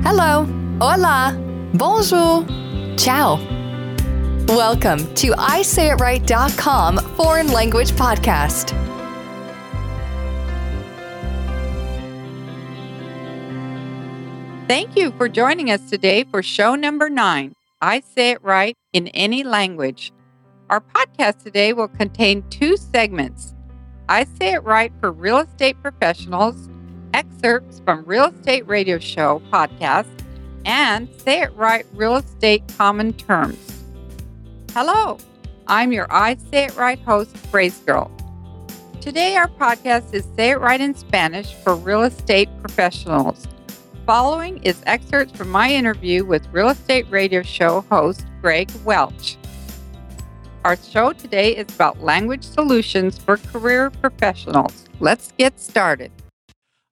Hello, hola, bonjour, ciao. Welcome to ISayItRight.com Foreign Language Podcast. Thank you for joining us today for show number nine I Say It Right in Any Language. Our podcast today will contain two segments I Say It Right for Real Estate Professionals, excerpts from Real Estate Radio Show podcast, and Say It Right Real Estate Common Terms. Hello, I'm your I Say It Right host, Phrase Girl. Today, our podcast is Say It Right in Spanish for Real Estate Professionals. Following is excerpts from my interview with Real Estate Radio Show host Greg Welch. Our show today is about language solutions for career professionals. Let's get started.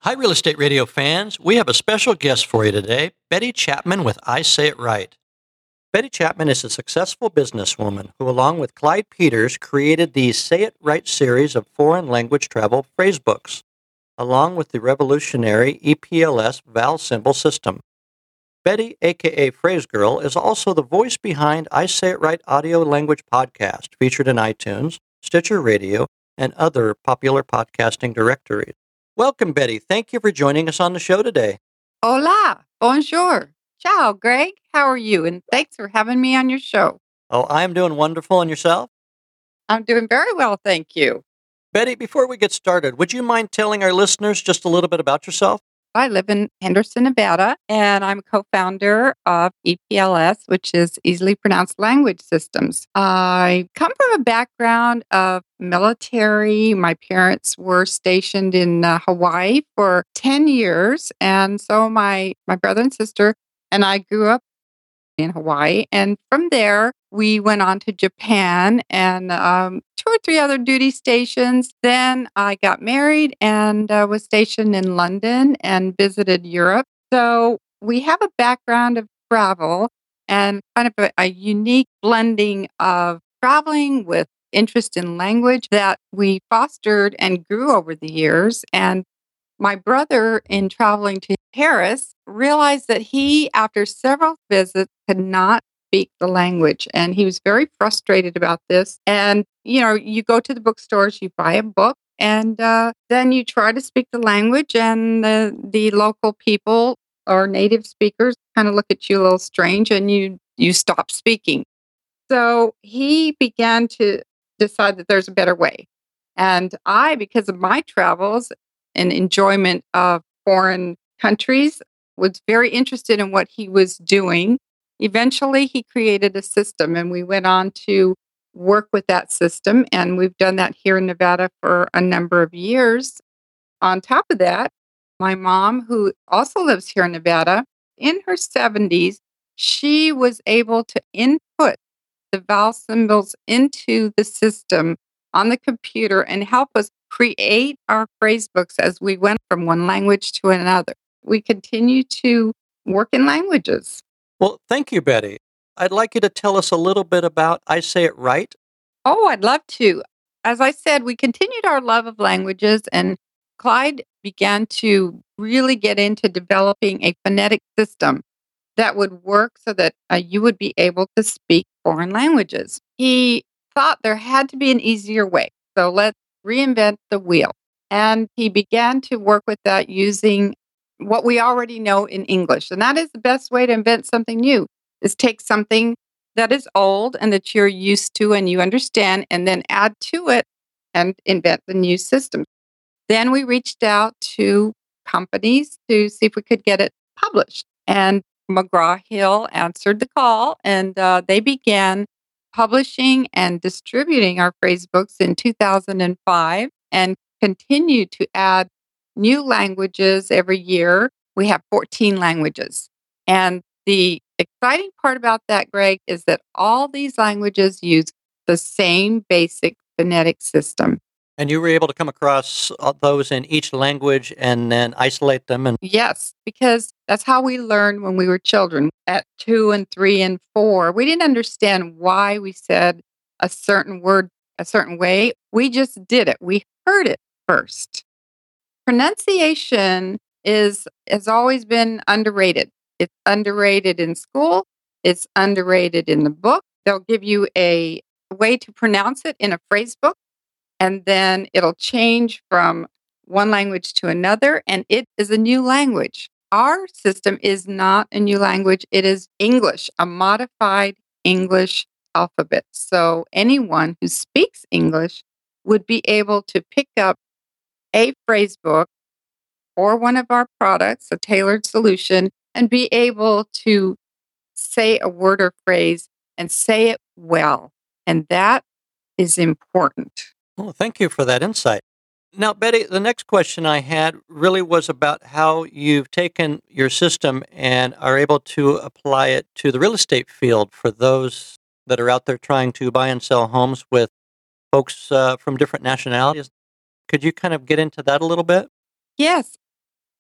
Hi, Real Estate Radio fans. We have a special guest for you today, Betty Chapman with I Say It Right. Betty Chapman is a successful businesswoman who, along with Clyde Peters, created the Say It Right series of foreign language travel phrasebooks, along with the revolutionary EPLS vowel symbol system. Betty, aka Phrase Girl, is also the voice behind I Say It Right audio language podcast featured in iTunes, Stitcher Radio, and other popular podcasting directories. Welcome, Betty. Thank you for joining us on the show today. Hola, bonjour, ciao, Greg. How are you? And thanks for having me on your show. Oh, I'm doing wonderful. And yourself? I'm doing very well, thank you. Betty, before we get started, would you mind telling our listeners just a little bit about yourself? I live in Henderson, Nevada, and I'm co founder of EPLS, which is Easily Pronounced Language Systems. I come from a background of military. My parents were stationed in uh, Hawaii for 10 years. And so my, my brother and sister and I grew up in Hawaii. And from there, we went on to Japan and um, two or three other duty stations. Then I got married and uh, was stationed in London and visited Europe. So we have a background of travel and kind of a, a unique blending of traveling with interest in language that we fostered and grew over the years. And my brother, in traveling to Paris, realized that he, after several visits, could not speak the language. And he was very frustrated about this. And, you know, you go to the bookstores, you buy a book, and uh, then you try to speak the language, and the, the local people or native speakers kind of look at you a little strange and you you stop speaking. So he began to decide that there's a better way. And I, because of my travels and enjoyment of foreign countries, was very interested in what he was doing. Eventually, he created a system, and we went on to work with that system. And we've done that here in Nevada for a number of years. On top of that, my mom, who also lives here in Nevada, in her 70s, she was able to input the vowel symbols into the system on the computer and help us create our phrase books as we went from one language to another. We continue to work in languages. Well, thank you, Betty. I'd like you to tell us a little bit about I Say It Right. Oh, I'd love to. As I said, we continued our love of languages, and Clyde began to really get into developing a phonetic system that would work so that uh, you would be able to speak foreign languages. He thought there had to be an easier way. So let's reinvent the wheel. And he began to work with that using what we already know in English. And that is the best way to invent something new is take something that is old and that you're used to and you understand and then add to it and invent the new system. Then we reached out to companies to see if we could get it published. And McGraw Hill answered the call and uh, they began publishing and distributing our phrase books in 2005 and continue to add new languages every year. We have 14 languages. And the exciting part about that, Greg, is that all these languages use the same basic phonetic system. And you were able to come across uh, those in each language and then isolate them and Yes, because that's how we learned when we were children at two and three and four. We didn't understand why we said a certain word a certain way. We just did it. We heard it first. Pronunciation is has always been underrated. It's underrated in school, it's underrated in the book. They'll give you a way to pronounce it in a phrase book, and then it'll change from one language to another, and it is a new language. Our system is not a new language, it is English, a modified English alphabet. So anyone who speaks English would be able to pick up a phrase book or one of our products, a tailored solution, and be able to say a word or phrase and say it well. And that is important. Well, thank you for that insight. Now, Betty, the next question I had really was about how you've taken your system and are able to apply it to the real estate field for those that are out there trying to buy and sell homes with folks uh, from different nationalities. Could you kind of get into that a little bit? Yes.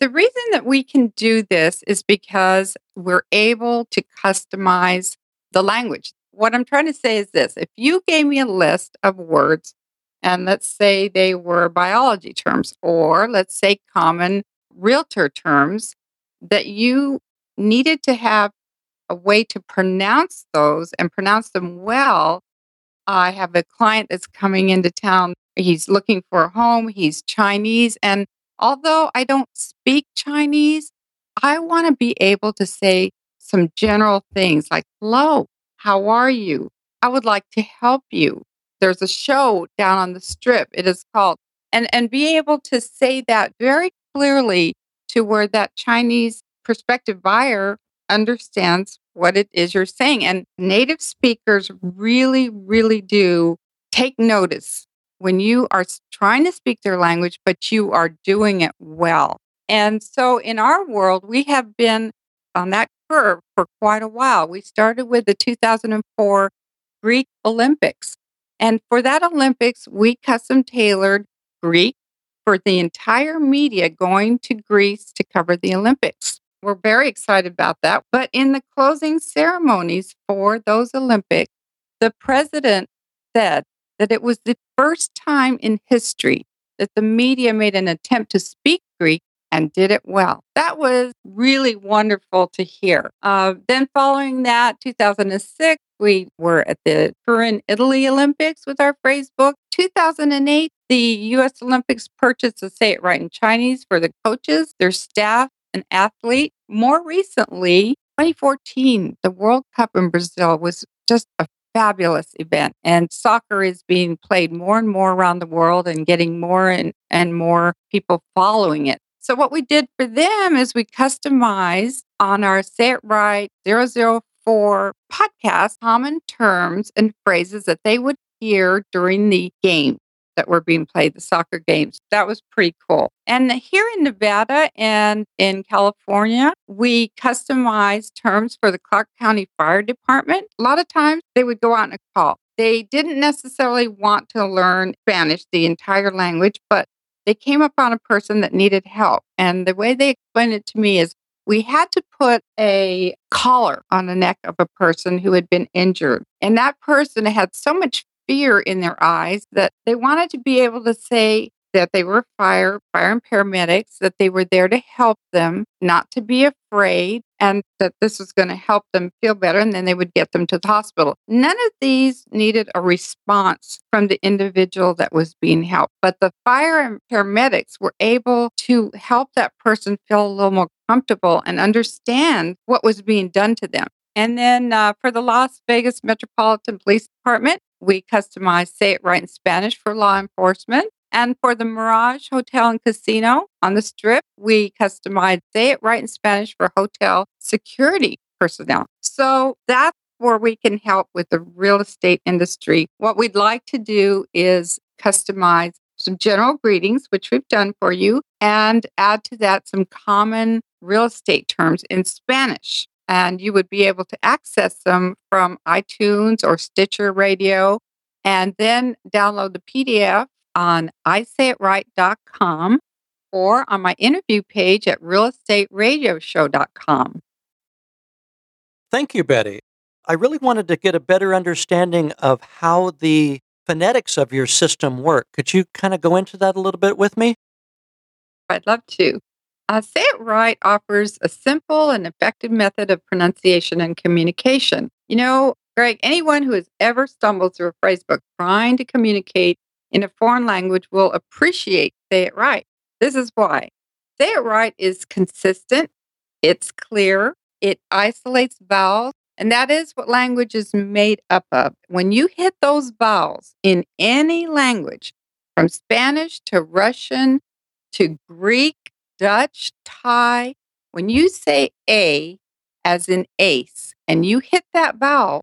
The reason that we can do this is because we're able to customize the language. What I'm trying to say is this if you gave me a list of words and let's say they were biology terms, or let's say common realtor terms, that you needed to have a way to pronounce those and pronounce them well. I have a client that's coming into town. He's looking for a home. He's Chinese. And although I don't speak Chinese, I want to be able to say some general things like, hello, how are you? I would like to help you there's a show down on the strip. It is called and and be able to say that very clearly to where that Chinese prospective buyer understands what it is you're saying. And native speakers really, really do take notice when you are trying to speak their language, but you are doing it well. And so in our world, we have been on that curve for quite a while. We started with the 2004 Greek Olympics. And for that Olympics, we custom tailored Greek for the entire media going to Greece to cover the Olympics. We're very excited about that. But in the closing ceremonies for those Olympics, the president said that it was the first time in history that the media made an attempt to speak Greek and did it well. That was really wonderful to hear. Uh, then, following that, 2006, we were at the Turin, Italy Olympics with our phrase book. 2008, the U.S. Olympics purchased a Say It Right in Chinese for the coaches, their staff, and athlete. More recently, 2014, the World Cup in Brazil was just a fabulous event. And soccer is being played more and more around the world and getting more and, and more people following it. So, what we did for them is we customized on our Say It Right 004 podcast common terms and phrases that they would hear during the game that were being played, the soccer games. That was pretty cool. And here in Nevada and in California, we customized terms for the Clark County Fire Department. A lot of times they would go out on a call. They didn't necessarily want to learn Spanish, the entire language, but they came upon a person that needed help. And the way they explained it to me is we had to put a collar on the neck of a person who had been injured. And that person had so much fear in their eyes that they wanted to be able to say, that they were fire, fire and paramedics, that they were there to help them, not to be afraid, and that this was going to help them feel better. And then they would get them to the hospital. None of these needed a response from the individual that was being helped, but the fire and paramedics were able to help that person feel a little more comfortable and understand what was being done to them. And then uh, for the Las Vegas Metropolitan Police Department, we customized Say It Right in Spanish for law enforcement. And for the Mirage Hotel and Casino on the Strip, we customized Say It Right in Spanish for hotel security personnel. So that's where we can help with the real estate industry. What we'd like to do is customize some general greetings, which we've done for you, and add to that some common real estate terms in Spanish. And you would be able to access them from iTunes or Stitcher Radio and then download the PDF on isayItright.com or on my interview page at realestateradioshow.com. Thank you, Betty. I really wanted to get a better understanding of how the phonetics of your system work. Could you kind of go into that a little bit with me? I'd love to. Uh, Say It Right offers a simple and effective method of pronunciation and communication. You know, Greg, anyone who has ever stumbled through a phrase book trying to communicate in a foreign language will appreciate Say It Right. This is why. Say It Right is consistent, it's clear, it isolates vowels, and that is what language is made up of. When you hit those vowels in any language, from Spanish to Russian to Greek, Dutch, Thai, when you say A as in ace and you hit that vowel,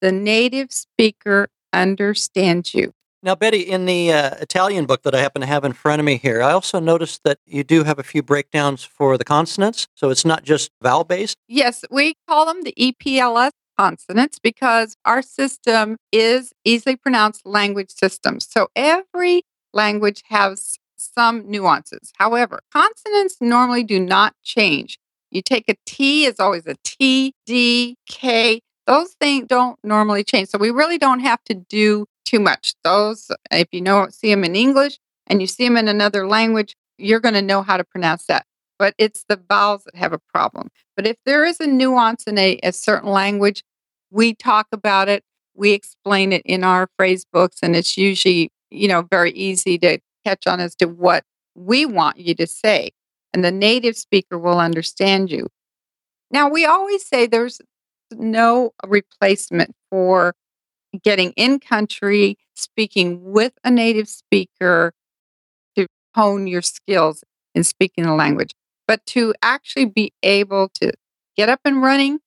the native speaker understands you. Now, Betty, in the uh, Italian book that I happen to have in front of me here, I also noticed that you do have a few breakdowns for the consonants. So it's not just vowel based. Yes, we call them the EPLS consonants because our system is easily pronounced language systems. So every language has some nuances. However, consonants normally do not change. You take a T is always a T, D, K. Those things don't normally change. So we really don't have to do too much. Those, if you know, see them in English and you see them in another language, you're going to know how to pronounce that. But it's the vowels that have a problem. But if there is a nuance in a, a certain language, we talk about it. We explain it in our phrase books, and it's usually, you know, very easy to catch on as to what we want you to say. And the native speaker will understand you. Now, we always say there's no replacement for getting in country, speaking with a native speaker to hone your skills in speaking the language, but to actually be able to get up and running,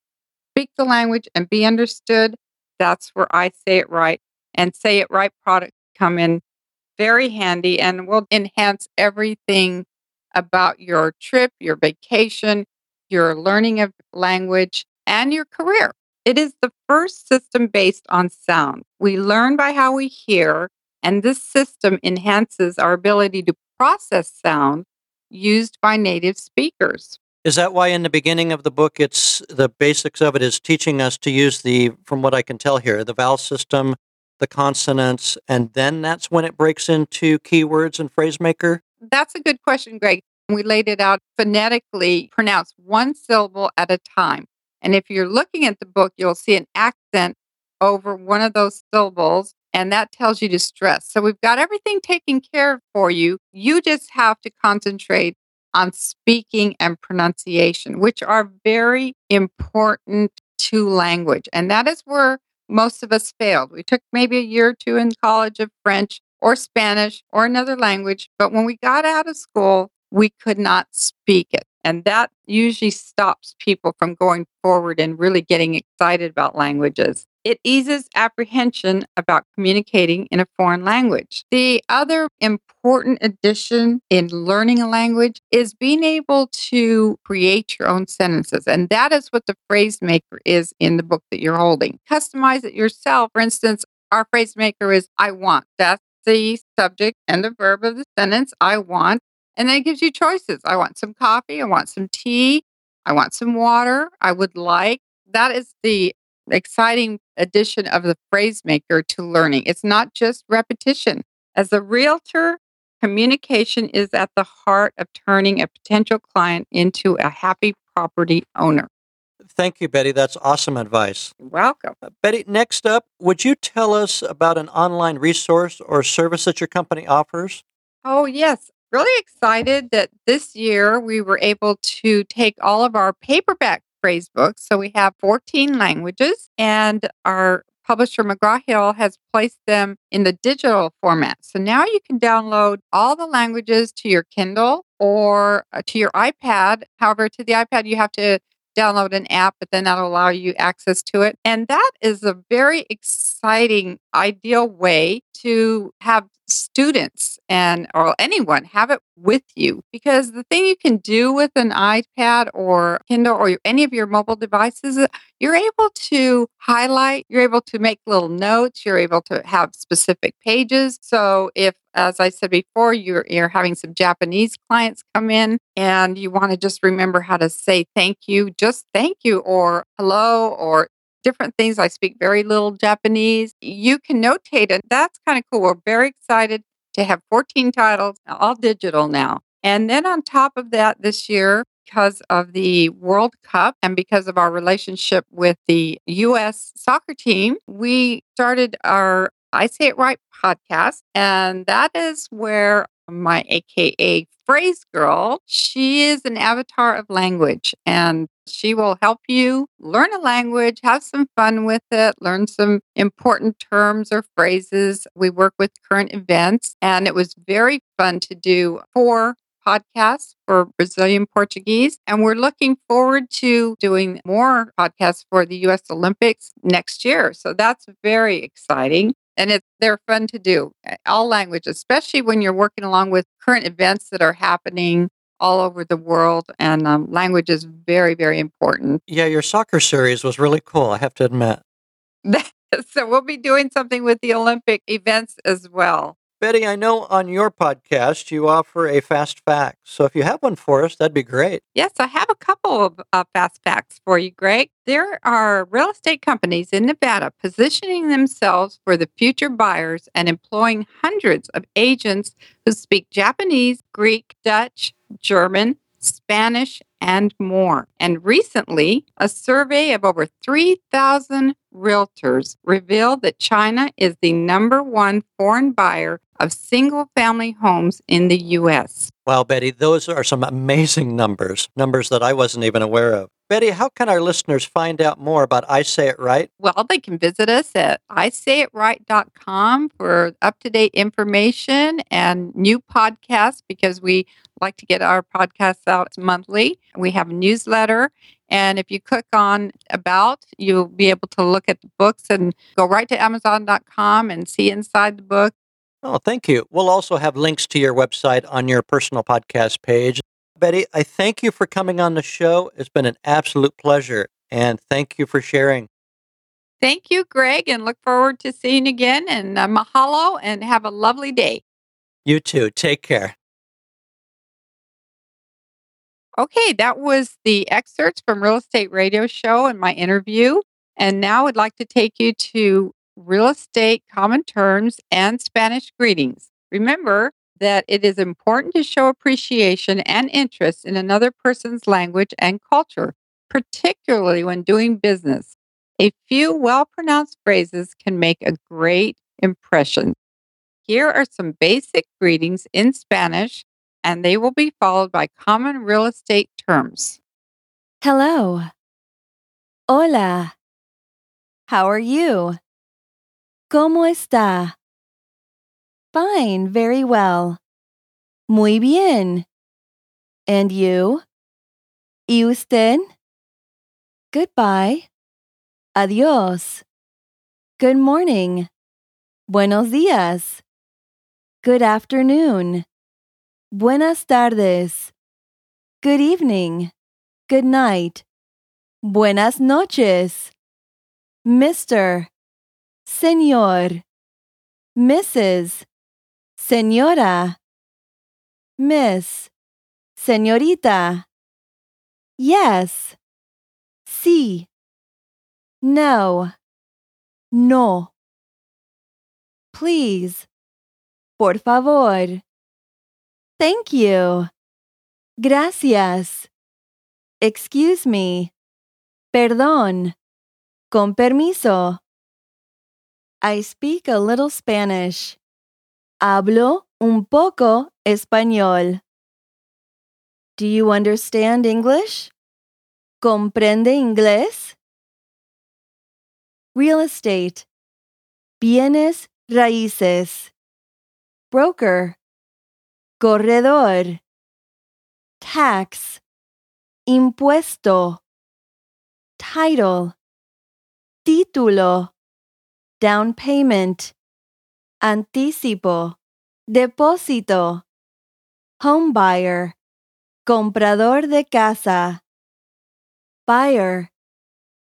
speak the language, and be understood. That's where I say it right and say it right products come in very handy and will enhance everything about your trip, your vacation, your learning of language, and your career. It is the first system based on sound. We learn by how we hear, and this system enhances our ability to process sound used by native speakers. Is that why in the beginning of the book it's the basics of it is teaching us to use the from what I can tell here, the vowel system, the consonants, and then that's when it breaks into keywords and phrase maker? That's a good question, Greg. We laid it out phonetically, pronounce one syllable at a time. And if you're looking at the book, you'll see an accent over one of those syllables, and that tells you to stress. So we've got everything taken care of for you. You just have to concentrate on speaking and pronunciation, which are very important to language. And that is where most of us failed. We took maybe a year or two in college of French or Spanish or another language, but when we got out of school, we could not speak it. And that usually stops people from going forward and really getting excited about languages. It eases apprehension about communicating in a foreign language. The other important addition in learning a language is being able to create your own sentences. And that is what the phrase maker is in the book that you're holding. Customize it yourself. For instance, our phrase maker is I want. That's the subject and the verb of the sentence. I want. And then it gives you choices. I want some coffee. I want some tea. I want some water. I would like. That is the exciting addition of the phrase maker to learning. It's not just repetition. As a realtor, communication is at the heart of turning a potential client into a happy property owner. Thank you, Betty. That's awesome advice. You're welcome. Uh, Betty, next up, would you tell us about an online resource or service that your company offers? Oh, yes really excited that this year we were able to take all of our paperback phrase. So we have 14 languages, and our publisher McGraw Hill has placed them in the digital format. So now you can download all the languages to your Kindle or uh, to your iPad. However, to the iPad, you have to download an app, but then that'll allow you access to it. And that is a very exciting, ideal way to have students and or anyone have it with you because the thing you can do with an iPad or Kindle or any of your mobile devices uh, you're able to highlight you're able to make little notes you're able to have specific pages so if as I said before you're you're having some Japanese clients come in and you want to just remember how to say thank you just thank you or hello or different things. I speak very little Japanese. You can notate it. That's kind of cool. We're very excited to have 14 titles, all digital now. And then on top of that, this year, because of the World Cup and because of our relationship with the U.S. soccer team, we started our I Say It Right podcast. And that is where my AKA phrase girl, she is an avatar of language and she will help you learn a language, have some fun with it, learn some important terms or phrases. We work with current events and it was very fun to do four podcasts for Brazilian Portuguese. And we're looking forward to doing more podcasts for the US Olympics next year. So that's very exciting and it's they're fun to do eh, all languages especially when you're working along with current events that are happening all over the world and um, language is very very important. Yeah your soccer series was really cool i have to admit. So we'll be doing something with the olympic events as well Betty, I know on your podcast you offer a fast fact. So if you have one for us, that'd be great. Yes, I have a couple of uh, fast facts for you, Greg. There are real estate companies in Nevada positioning themselves for the future buyers and employing hundreds of agents who speak Japanese, Greek, Dutch, German, Spanish, and more. And recently, a survey of over 3,000 realtors revealed that China is the number one foreign buyer of single family homes in the U.S. Wow, Betty, those are some amazing numbers, numbers that I wasn't even aware of. Betty, how can our listeners find out more about I Say It Right? Well, they can visit us at ISayItRight.com for up to date information and new podcasts because we like to get our podcasts out monthly. We have a newsletter. And if you click on About, you'll be able to look at the books and go right to Amazon.com and see inside the book. Oh, thank you. We'll also have links to your website on your personal podcast page. Betty, I thank you for coming on the show. It's been an absolute pleasure. And thank you for sharing. Thank you, Greg, and look forward to seeing you again. And uh, mahalo and have a lovely day. You too. Take care. Okay, that was the excerpts from Real Estate Radio Show and my interview. And now I'd like to take you to real estate common terms and Spanish greetings. Remember that it is important to show appreciation and interest in another person's language and culture, particularly when doing business. A few well pronounced phrases can make a great impression. Here are some basic greetings in Spanish, and they will be followed by common real estate terms. Hello. Hola. How are you? ¿Cómo está? Fine, very well. Muy bien. And you? ¿Y usted? Goodbye. Adiós. Good morning. Buenos días. Good afternoon. Buenas tardes. Good evening. Good night. Buenas noches. Mr. Señor. Mrs. Señora. Miss. Señorita. Yes. Sí. No. No. Please. Por favor. Thank you. Gracias. Excuse me. Perdón. Con permiso. I speak a little Spanish. Hablo un poco español. Do you understand English? ¿Comprende inglés? Real estate. Bienes raíces. Broker. Corredor. Tax. Impuesto. Title. Título. Down payment. Anticipo. Depósito. Home buyer. Comprador de casa. Buyer.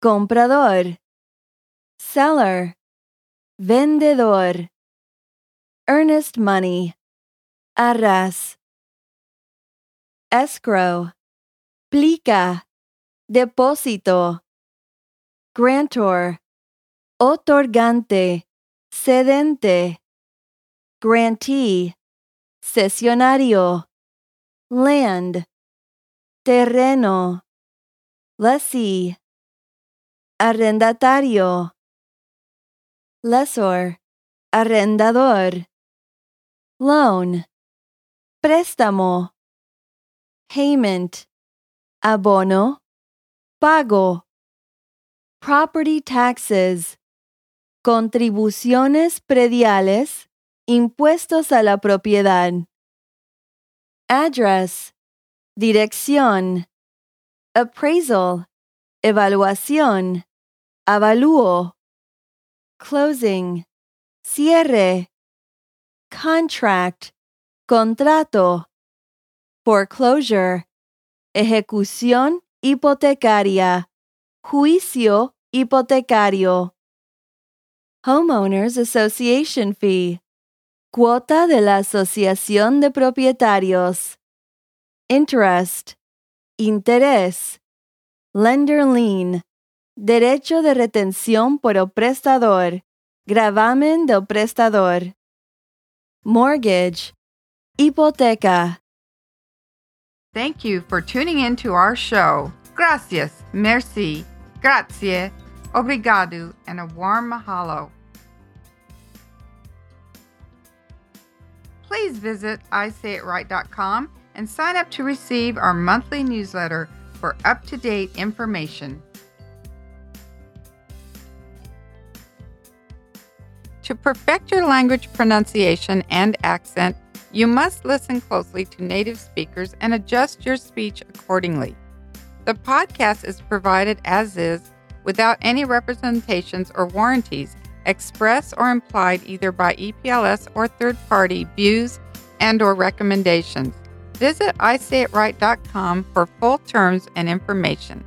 Comprador. Seller. Vendedor. Earnest money. Arras. Escrow. Plica. Depósito. Grantor. Otorgante. Cedente. Grantee. Cesionario. land, terreno, lessee, arrendatario, lessor, arrendador, loan, préstamo, payment, abono, pago, property taxes, contribuciones prediales, impuestos a la propiedad, address, dirección, appraisal, evaluación, avalúo, closing, cierre, contract, contrato, foreclosure, ejecución hipotecaria, juicio hipotecario, Homeowners Association Fee, cuota de la Asociación de Propietarios, interest, interés, lender lien, derecho de retención por el prestador, gravamen del prestador, mortgage, hipoteca. Thank you for tuning in to our show. Gracias, merci, grazie, obrigado, and a warm mahalo. Please visit isayItright.com and sign up to receive our monthly newsletter for up to date information. To perfect your language pronunciation and accent, you must listen closely to native speakers and adjust your speech accordingly. The podcast is provided as is without any representations or warranties expressed or implied either by EPLS or third-party views and or recommendations. Visit isayItright.com for full terms and information.